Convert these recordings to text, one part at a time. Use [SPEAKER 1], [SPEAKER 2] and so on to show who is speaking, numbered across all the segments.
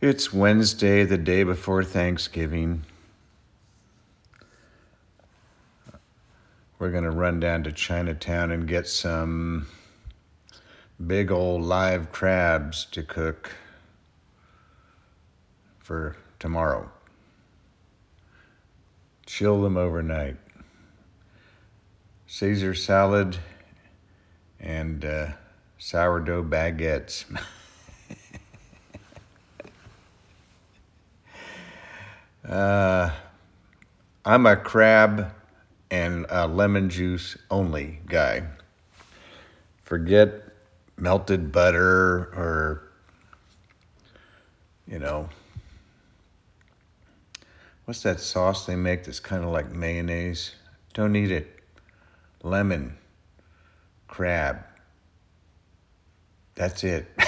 [SPEAKER 1] It's Wednesday, the day before Thanksgiving. We're going to run down to Chinatown and get some big old live crabs to cook for tomorrow. Chill them overnight. Caesar salad and uh, sourdough baguettes. uh, I'm a crab and a lemon juice only guy. Forget melted butter or, you know, what's that sauce they make that's kind of like mayonnaise? Don't eat it. Lemon, crab. That's it.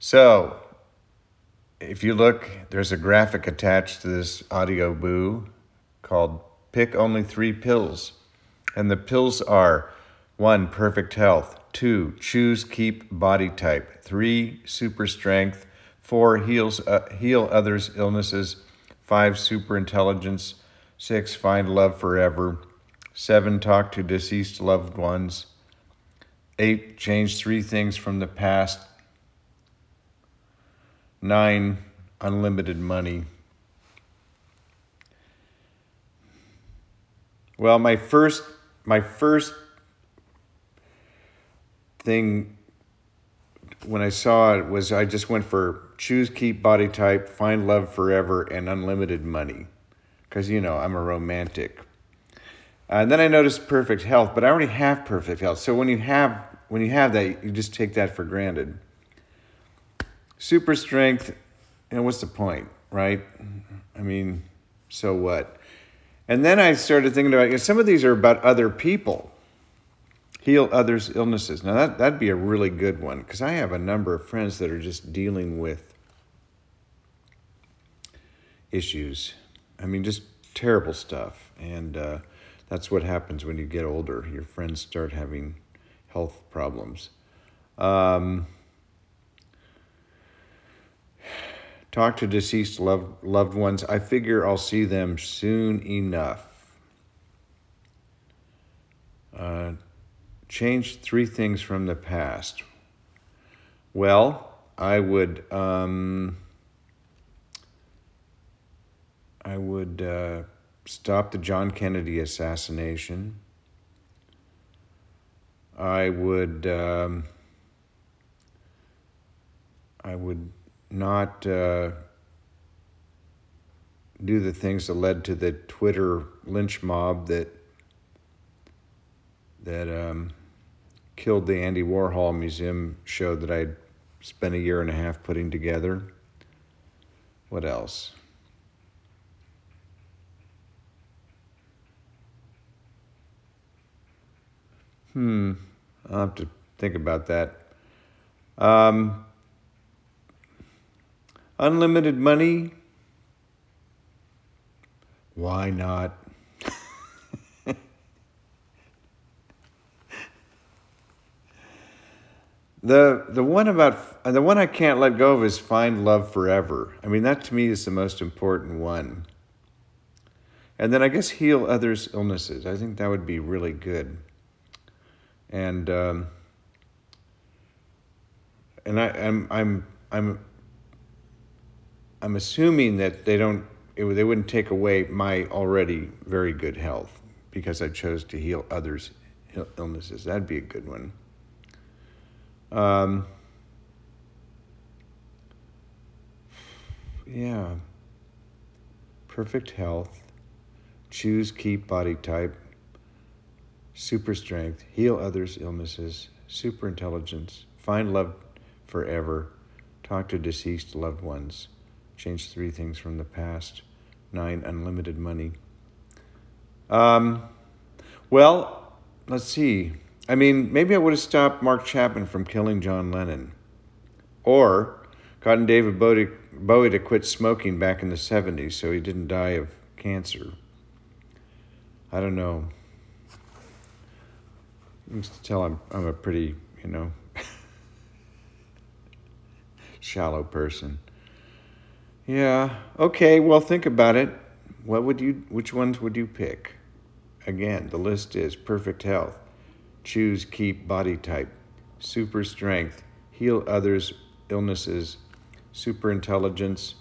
[SPEAKER 1] so, if you look, there's a graphic attached to this Audioboo called Pick Only Three Pills. And the pills are one, perfect health, two, choose keep body type, three, super strength, four, heals, uh, heal others' illnesses, five, super intelligence, six, find love forever, seven, talk to deceased loved ones, eight, change three things from the past, nine, unlimited money. Well, my first my first thing when I saw it was I just went for choose, keep body type, find love forever, and unlimited money. Because, you know, I'm a romantic. And then I noticed perfect health, but I already have perfect health. So when you have when you have that, you just take that for granted. Super strength, and what's the point, right? I mean, so what? And then I started thinking about you know, some of these are about other people. Heal others' illnesses. Now, that, that'd be a really good one because I have a number of friends that are just dealing with issues. I mean, just terrible stuff. And uh, that's what happens when you get older. Your friends start having health problems. Um, talk to deceased loved, loved ones. I figure I'll see them soon enough. Uh, change three things from the past. Well, I would. Um, I would uh, stop the John Kennedy assassination. I would. Um, I would not uh, do the things that led to the Twitter lynch mob that that um, killed the Andy Warhol Museum show that I spent a year and a half putting together. What else? Hmm, I'll have to think about that. Um, Unlimited money? Why not? the the one about the one I can't let go of is find love forever. I mean that to me is the most important one. And then I guess heal others' illnesses. I think that would be really good. And um, and I, I'm I'm I'm I'm assuming that they don't it, they wouldn't take away my already very good health because I chose to heal others' illnesses. That'd be a good one. Um, yeah. Perfect health. Choose, keep body type. Super strength. Heal others' illnesses. Super intelligence. Find love forever. Talk to deceased loved ones change three things from the past. Nine, unlimited money. Um, well, let's see. I mean, maybe I would have stopped Mark Chapman from killing John Lennon. Or gotten David Bowie, to quit smoking back in the 70s so he didn't die of cancer. I don't know. You can tell I'm, I'm a pretty, you know, shallow person. Yeah. Okay. Well, think about it. What would you? Which ones would you pick? Again, the list is perfect health. Choose keep body type. Super strength. Heal others' illnesses. Super intelligence.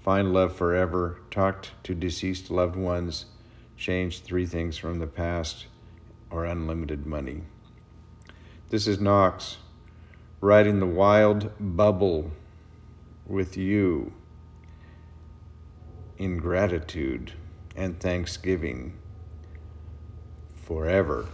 [SPEAKER 1] Find love forever. Talk to deceased loved ones. Change three things from the past. Or unlimited money. This is Knox riding the wild bubble with you in gratitude and thanksgiving forever.